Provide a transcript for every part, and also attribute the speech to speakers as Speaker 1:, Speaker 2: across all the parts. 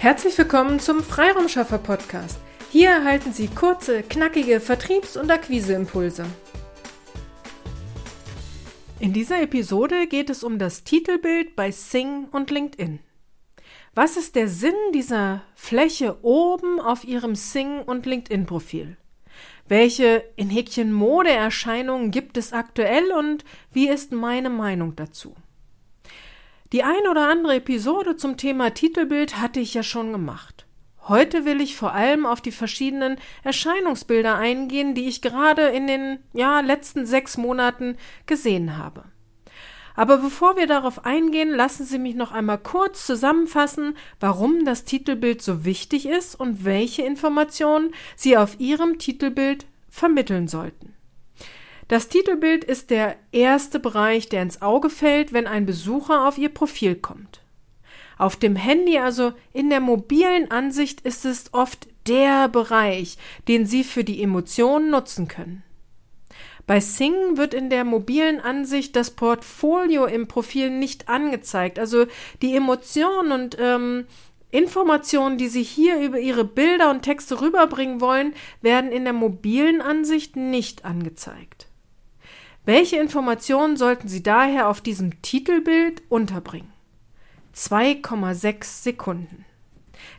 Speaker 1: Herzlich willkommen zum Freiraumschaffer Podcast. Hier erhalten Sie kurze, knackige Vertriebs- und Akquiseimpulse. In dieser Episode geht es um das Titelbild bei Sing und LinkedIn. Was ist der Sinn dieser Fläche oben auf Ihrem Sing und LinkedIn-Profil? Welche in Häkchen Modeerscheinungen gibt es aktuell und wie ist meine Meinung dazu? Die ein oder andere Episode zum Thema Titelbild hatte ich ja schon gemacht. Heute will ich vor allem auf die verschiedenen Erscheinungsbilder eingehen, die ich gerade in den ja, letzten sechs Monaten gesehen habe. Aber bevor wir darauf eingehen, lassen Sie mich noch einmal kurz zusammenfassen, warum das Titelbild so wichtig ist und welche Informationen Sie auf Ihrem Titelbild vermitteln sollten. Das Titelbild ist der erste Bereich, der ins Auge fällt, wenn ein Besucher auf Ihr Profil kommt. Auf dem Handy, also in der mobilen Ansicht, ist es oft der Bereich, den Sie für die Emotionen nutzen können. Bei Sing wird in der mobilen Ansicht das Portfolio im Profil nicht angezeigt. Also die Emotionen und ähm, Informationen, die Sie hier über Ihre Bilder und Texte rüberbringen wollen, werden in der mobilen Ansicht nicht angezeigt. Welche Informationen sollten Sie daher auf diesem Titelbild unterbringen? 2,6 Sekunden.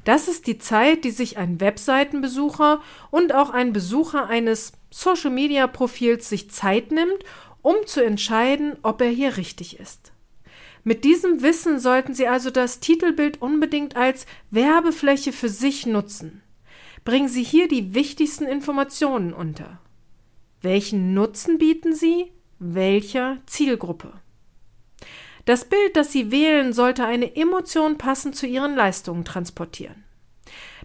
Speaker 1: Das ist die Zeit, die sich ein Webseitenbesucher und auch ein Besucher eines Social-Media-Profils sich Zeit nimmt, um zu entscheiden, ob er hier richtig ist. Mit diesem Wissen sollten Sie also das Titelbild unbedingt als Werbefläche für sich nutzen. Bringen Sie hier die wichtigsten Informationen unter. Welchen Nutzen bieten Sie? Welcher Zielgruppe? Das Bild, das Sie wählen, sollte eine Emotion passend zu Ihren Leistungen transportieren.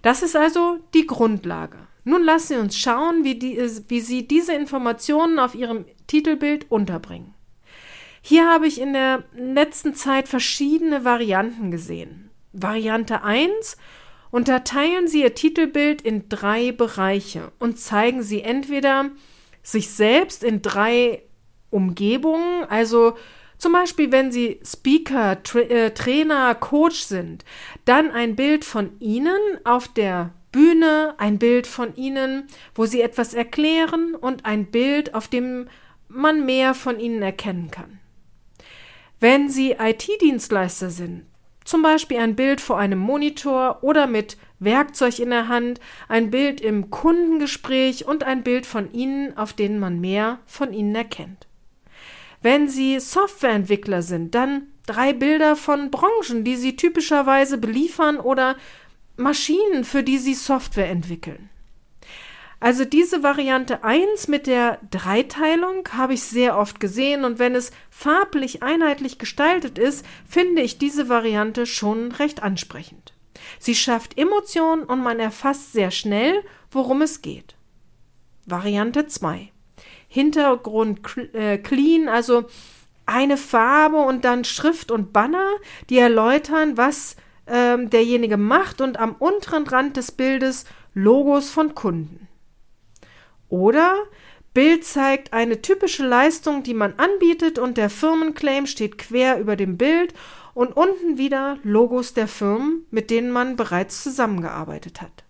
Speaker 1: Das ist also die Grundlage. Nun lassen Sie uns schauen, wie, die, wie Sie diese Informationen auf Ihrem Titelbild unterbringen. Hier habe ich in der letzten Zeit verschiedene Varianten gesehen. Variante 1 unterteilen Sie Ihr Titelbild in drei Bereiche und zeigen Sie entweder sich selbst in drei Umgebungen, also zum Beispiel, wenn Sie Speaker, Tra äh, Trainer, Coach sind, dann ein Bild von Ihnen auf der Bühne, ein Bild von Ihnen, wo Sie etwas erklären und ein Bild, auf dem man mehr von Ihnen erkennen kann. Wenn Sie IT-Dienstleister sind, zum Beispiel ein Bild vor einem Monitor oder mit Werkzeug in der Hand, ein Bild im Kundengespräch und ein Bild von Ihnen, auf denen man mehr von Ihnen erkennt. Wenn Sie Softwareentwickler sind, dann drei Bilder von Branchen, die Sie typischerweise beliefern oder Maschinen, für die Sie Software entwickeln. Also diese Variante 1 mit der Dreiteilung habe ich sehr oft gesehen und wenn es farblich einheitlich gestaltet ist, finde ich diese Variante schon recht ansprechend. Sie schafft Emotionen und man erfasst sehr schnell, worum es geht. Variante 2. Hintergrund äh, clean, also eine Farbe und dann Schrift und Banner, die erläutern, was ähm, derjenige macht und am unteren Rand des Bildes Logos von Kunden. Oder Bild zeigt eine typische Leistung, die man anbietet und der Firmenclaim steht quer über dem Bild und unten wieder Logos der Firmen, mit denen man bereits zusammengearbeitet hat.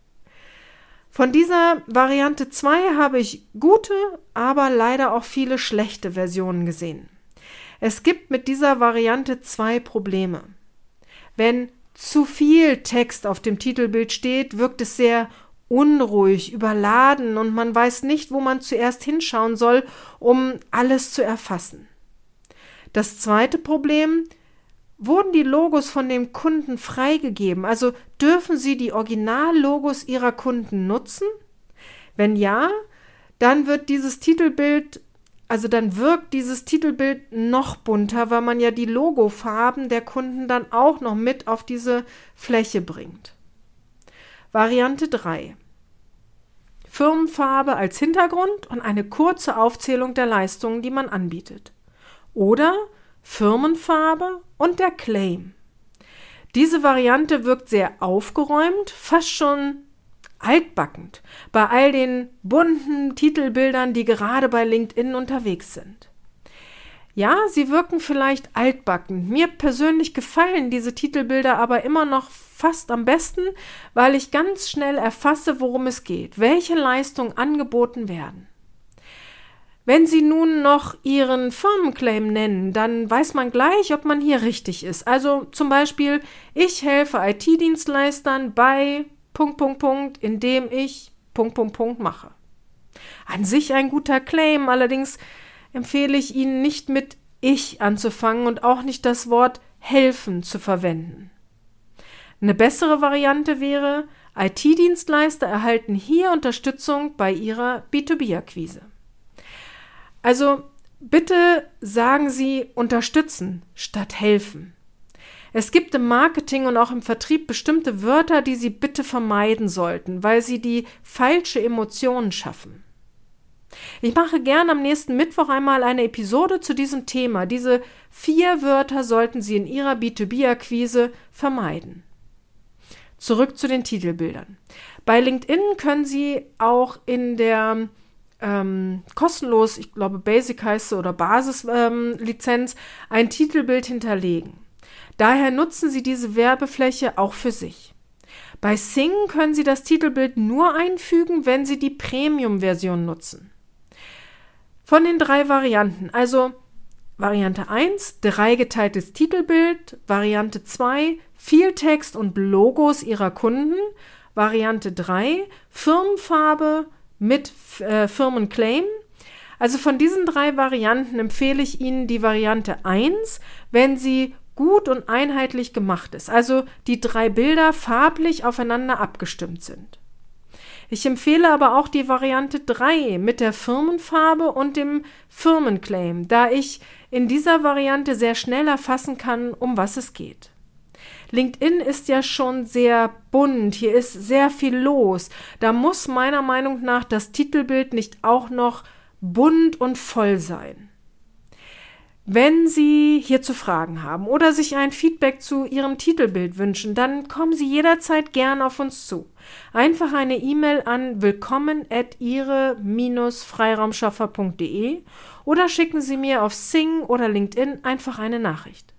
Speaker 1: Von dieser Variante 2 habe ich gute, aber leider auch viele schlechte Versionen gesehen. Es gibt mit dieser Variante zwei Probleme. Wenn zu viel Text auf dem Titelbild steht, wirkt es sehr unruhig, überladen und man weiß nicht, wo man zuerst hinschauen soll, um alles zu erfassen. Das zweite Problem, wurden die Logos von dem Kunden freigegeben? Also dürfen Sie die Originallogos Ihrer Kunden nutzen? Wenn ja, dann wird dieses Titelbild, also dann wirkt dieses Titelbild noch bunter, weil man ja die Logofarben der Kunden dann auch noch mit auf diese Fläche bringt. Variante 3. Firmenfarbe als Hintergrund und eine kurze Aufzählung der Leistungen, die man anbietet. Oder Firmenfarbe und der Claim. Diese Variante wirkt sehr aufgeräumt, fast schon altbackend bei all den bunten Titelbildern, die gerade bei LinkedIn unterwegs sind. Ja, sie wirken vielleicht altbacken. Mir persönlich gefallen diese Titelbilder aber immer noch fast am besten, weil ich ganz schnell erfasse, worum es geht, welche Leistungen angeboten werden. Wenn Sie nun noch Ihren Firmenclaim nennen, dann weiß man gleich, ob man hier richtig ist. Also zum Beispiel, ich helfe IT-Dienstleistern bei Punkt, Punkt, Punkt, indem ich Punkt, Punkt, Punkt mache. An sich ein guter Claim, allerdings empfehle ich Ihnen nicht mit ich anzufangen und auch nicht das Wort helfen zu verwenden. Eine bessere Variante wäre, IT-Dienstleister erhalten hier Unterstützung bei ihrer B2B-Akquise. Also bitte sagen Sie unterstützen statt helfen. Es gibt im Marketing und auch im Vertrieb bestimmte Wörter, die Sie bitte vermeiden sollten, weil sie die falsche Emotionen schaffen. Ich mache gern am nächsten Mittwoch einmal eine Episode zu diesem Thema. Diese vier Wörter sollten Sie in Ihrer B2B-Akquise vermeiden. Zurück zu den Titelbildern. Bei LinkedIn können Sie auch in der ähm, kostenlos, ich glaube Basic heißt es oder Basislizenz, ähm, ein Titelbild hinterlegen. Daher nutzen Sie diese Werbefläche auch für sich. Bei Sing können Sie das Titelbild nur einfügen, wenn Sie die Premium-Version nutzen. Von den drei Varianten, also Variante 1, dreigeteiltes Titelbild, Variante 2, viel Text und Logos Ihrer Kunden, Variante 3, Firmenfarbe mit äh, Firmenclaim. Also von diesen drei Varianten empfehle ich Ihnen die Variante 1, wenn sie gut und einheitlich gemacht ist, also die drei Bilder farblich aufeinander abgestimmt sind. Ich empfehle aber auch die Variante 3 mit der Firmenfarbe und dem Firmenclaim, da ich in dieser Variante sehr schnell erfassen kann, um was es geht. LinkedIn ist ja schon sehr bunt, hier ist sehr viel los. Da muss meiner Meinung nach das Titelbild nicht auch noch bunt und voll sein. Wenn Sie hierzu Fragen haben oder sich ein Feedback zu Ihrem Titelbild wünschen, dann kommen Sie jederzeit gern auf uns zu. Einfach eine E-Mail an willkommen at ihre-freiraumschaffer.de oder schicken Sie mir auf Sing oder LinkedIn einfach eine Nachricht.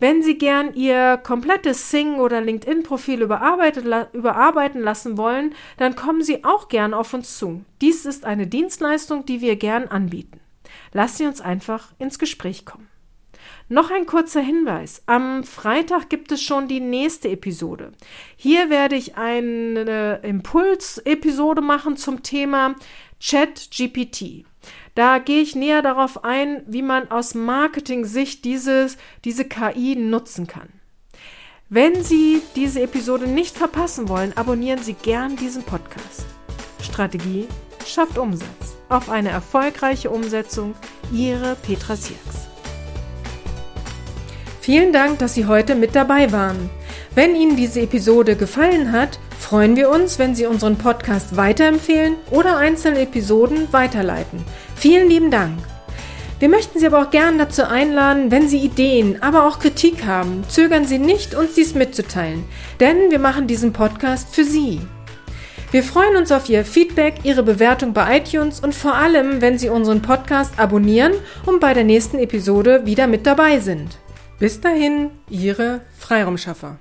Speaker 1: Wenn Sie gern Ihr komplettes Sing- oder LinkedIn-Profil überarbeiten lassen wollen, dann kommen Sie auch gern auf uns zu. Dies ist eine Dienstleistung, die wir gern anbieten. Lass sie uns einfach ins Gespräch kommen. Noch ein kurzer Hinweis. Am Freitag gibt es schon die nächste Episode. Hier werde ich eine Impulsepisode machen zum Thema Chat GPT. Da gehe ich näher darauf ein, wie man aus Marketing-Sicht diese KI nutzen kann. Wenn Sie diese Episode nicht verpassen wollen, abonnieren Sie gern diesen Podcast. Strategie schafft Umsatz. Auf eine erfolgreiche Umsetzung, Ihre Petra Sierks. Vielen Dank, dass Sie heute mit dabei waren. Wenn Ihnen diese Episode gefallen hat, freuen wir uns, wenn Sie unseren Podcast weiterempfehlen oder einzelne Episoden weiterleiten. Vielen lieben Dank. Wir möchten Sie aber auch gern dazu einladen, wenn Sie Ideen, aber auch Kritik haben, zögern Sie nicht, uns dies mitzuteilen, denn wir machen diesen Podcast für Sie. Wir freuen uns auf Ihr Feedback, Ihre Bewertung bei iTunes und vor allem, wenn Sie unseren Podcast abonnieren und bei der nächsten Episode wieder mit dabei sind. Bis dahin, Ihre Freiraumschaffer.